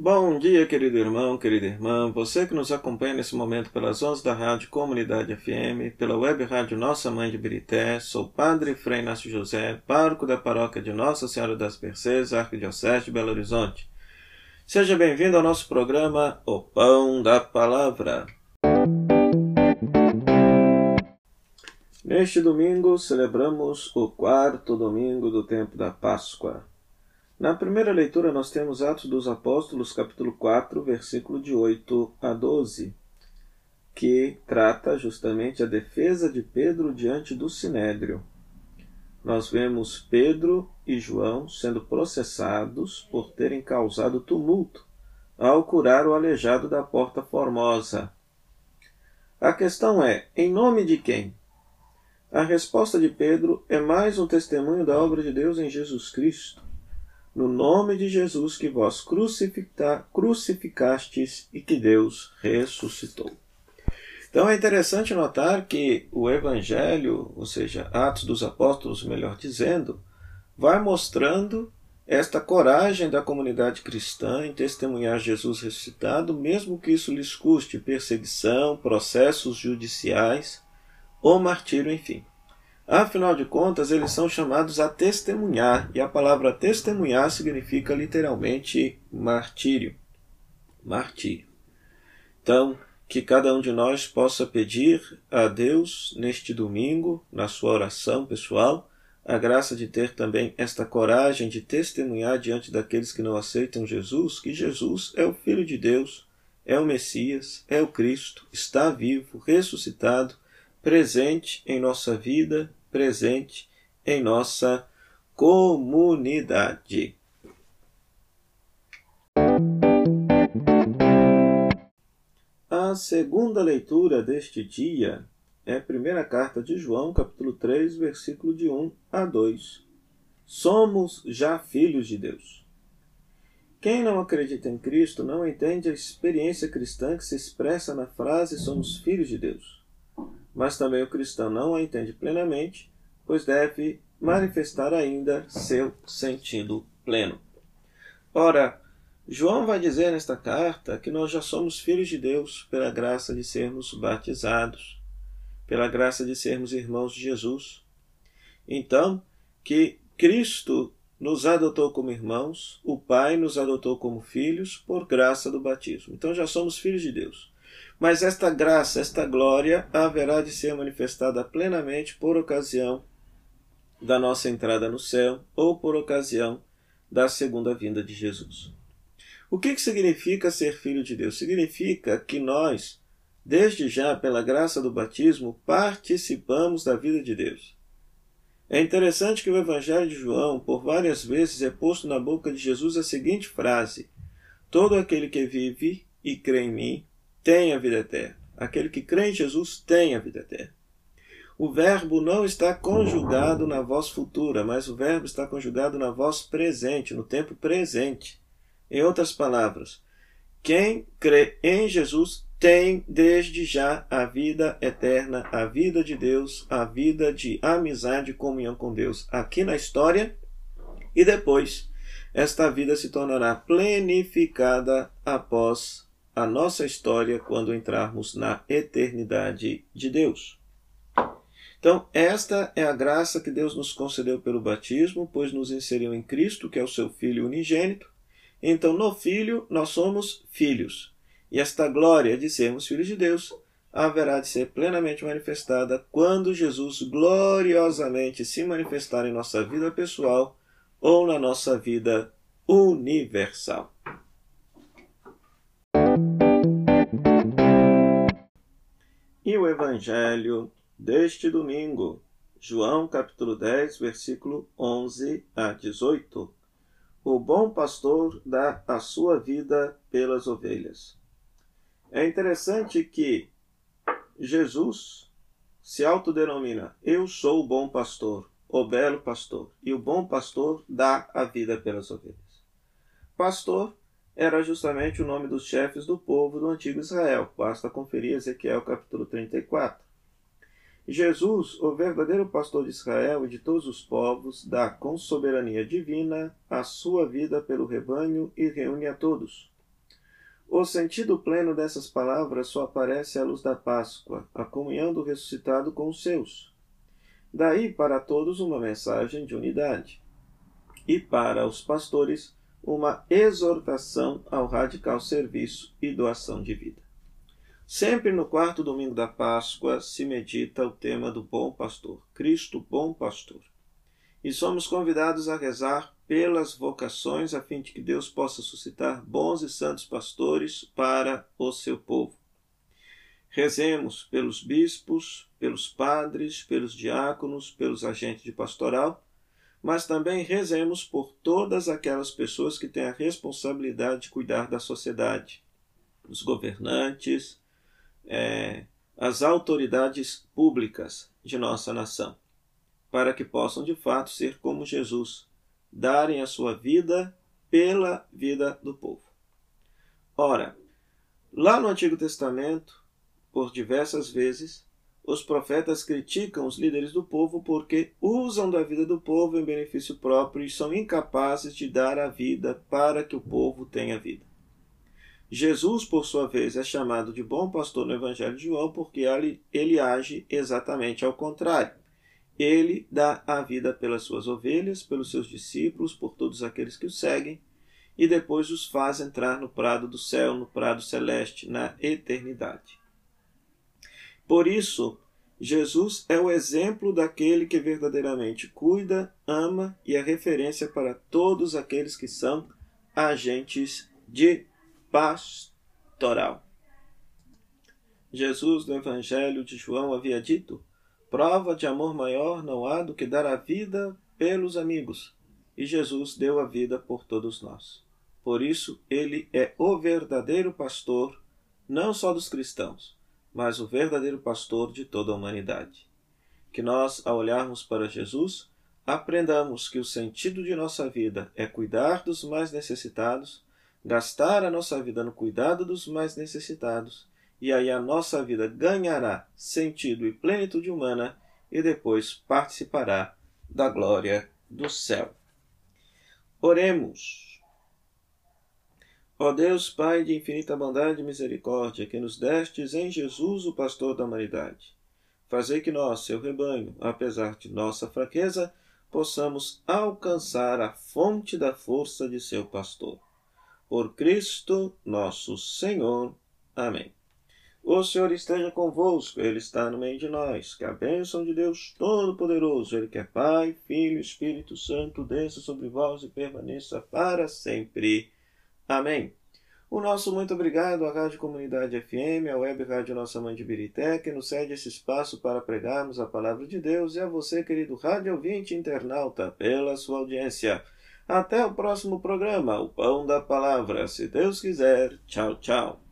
Bom dia, querido irmão, querida irmã, você que nos acompanha nesse momento pelas ondas da Rádio Comunidade FM, pela web rádio Nossa Mãe de Birité, sou Padre Frei Inácio José, pároco da paróquia de Nossa Senhora das Mercês, Arquidiocese de Belo Horizonte. Seja bem-vindo ao nosso programa O Pão da Palavra. Neste domingo celebramos o quarto domingo do tempo da Páscoa. Na primeira leitura, nós temos Atos dos Apóstolos, capítulo 4, versículo de 8 a 12, que trata justamente a defesa de Pedro diante do sinédrio. Nós vemos Pedro e João sendo processados por terem causado tumulto ao curar o aleijado da Porta Formosa. A questão é: em nome de quem? A resposta de Pedro é mais um testemunho da obra de Deus em Jesus Cristo no nome de Jesus que vós crucificastes e que Deus ressuscitou. Então é interessante notar que o Evangelho, ou seja, Atos dos Apóstolos, melhor dizendo, vai mostrando esta coragem da comunidade cristã em testemunhar Jesus ressuscitado, mesmo que isso lhes custe perseguição, processos judiciais ou martírio, enfim. Afinal de contas, eles são chamados a testemunhar, e a palavra testemunhar significa literalmente martírio. Martírio. Então, que cada um de nós possa pedir a Deus neste domingo, na sua oração pessoal, a graça de ter também esta coragem de testemunhar diante daqueles que não aceitam Jesus que Jesus é o Filho de Deus, é o Messias, é o Cristo, está vivo, ressuscitado, presente em nossa vida presente em nossa comunidade. A segunda leitura deste dia é a primeira carta de João, capítulo 3, versículo de 1 a 2. Somos já filhos de Deus. Quem não acredita em Cristo não entende a experiência cristã que se expressa na frase somos filhos de Deus mas também o cristão não a entende plenamente, pois deve manifestar ainda seu sentido pleno. Ora, João vai dizer nesta carta que nós já somos filhos de Deus pela graça de sermos batizados, pela graça de sermos irmãos de Jesus. Então, que Cristo nos adotou como irmãos, o Pai nos adotou como filhos por graça do batismo. Então já somos filhos de Deus. Mas esta graça, esta glória, haverá de ser manifestada plenamente por ocasião da nossa entrada no céu ou por ocasião da segunda vinda de Jesus. O que, que significa ser filho de Deus? Significa que nós, desde já, pela graça do batismo, participamos da vida de Deus. É interessante que o Evangelho de João, por várias vezes, é posto na boca de Jesus a seguinte frase: Todo aquele que vive e crê em mim tem a vida eterna. Aquele que crê em Jesus tem a vida eterna. O verbo não está conjugado na voz futura, mas o verbo está conjugado na voz presente, no tempo presente. Em outras palavras, quem crê em Jesus tem desde já a vida eterna, a vida de Deus, a vida de amizade e comunhão com Deus aqui na história e depois esta vida se tornará plenificada após a nossa história quando entrarmos na eternidade de Deus. Então, esta é a graça que Deus nos concedeu pelo batismo, pois nos inseriu em Cristo, que é o seu Filho unigênito. Então, no Filho, nós somos filhos. E esta glória de sermos filhos de Deus haverá de ser plenamente manifestada quando Jesus gloriosamente se manifestar em nossa vida pessoal ou na nossa vida universal. E o Evangelho deste domingo, João capítulo 10, versículo 11 a 18. O bom pastor dá a sua vida pelas ovelhas. É interessante que Jesus se autodenomina Eu sou o bom pastor, o belo pastor, e o bom pastor dá a vida pelas ovelhas. Pastor era justamente o nome dos chefes do povo do antigo Israel. Basta conferir Ezequiel capítulo 34. Jesus, o verdadeiro pastor de Israel e de todos os povos, dá com soberania divina a sua vida pelo rebanho e reúne a todos. O sentido pleno dessas palavras só aparece à luz da Páscoa, a comunhão do ressuscitado com os seus. Daí para todos uma mensagem de unidade. E para os pastores, uma exortação ao radical serviço e doação de vida. Sempre no quarto domingo da Páscoa se medita o tema do bom pastor, Cristo bom pastor. E somos convidados a rezar pelas vocações a fim de que Deus possa suscitar bons e santos pastores para o seu povo. Rezemos pelos bispos, pelos padres, pelos diáconos, pelos agentes de pastoral, mas também rezemos por todas aquelas pessoas que têm a responsabilidade de cuidar da sociedade, os governantes, é, as autoridades públicas de nossa nação, para que possam de fato ser como Jesus, darem a sua vida pela vida do povo. Ora, lá no Antigo Testamento, por diversas vezes, os profetas criticam os líderes do povo porque usam da vida do povo em benefício próprio e são incapazes de dar a vida para que o povo tenha vida. Jesus, por sua vez, é chamado de bom pastor no Evangelho de João porque ele, age exatamente ao contrário. Ele dá a vida pelas suas ovelhas, pelos seus discípulos, por todos aqueles que o seguem, e depois os faz entrar no prado do céu, no prado celeste, na eternidade. Por isso, Jesus é o exemplo daquele que verdadeiramente cuida, ama e é referência para todos aqueles que são agentes de pastoral. Jesus, no Evangelho de João, havia dito: Prova de amor maior não há do que dar a vida pelos amigos. E Jesus deu a vida por todos nós. Por isso, ele é o verdadeiro pastor, não só dos cristãos, mas o verdadeiro pastor de toda a humanidade. Que nós, ao olharmos para Jesus, aprendamos que o sentido de nossa vida é cuidar dos mais necessitados gastar a nossa vida no cuidado dos mais necessitados, e aí a nossa vida ganhará sentido e plenitude humana e depois participará da glória do céu. Oremos. Ó Deus, Pai de infinita bondade e misericórdia, que nos destes em Jesus o pastor da humanidade, fazei que nós, seu rebanho, apesar de nossa fraqueza, possamos alcançar a fonte da força de seu pastor por Cristo nosso Senhor. Amém. O Senhor esteja convosco, Ele está no meio de nós. Que a bênção de Deus Todo-Poderoso, Ele que é Pai, Filho e Espírito Santo, desça sobre vós e permaneça para sempre. Amém. O nosso muito obrigado à Rádio Comunidade FM, à Web Rádio Nossa Mãe de Birité, que nos cede esse espaço para pregarmos a palavra de Deus, e a você, querido rádio ouvinte internauta, pela sua audiência. Até o próximo programa, o Pão da Palavra. Se Deus quiser. Tchau, tchau.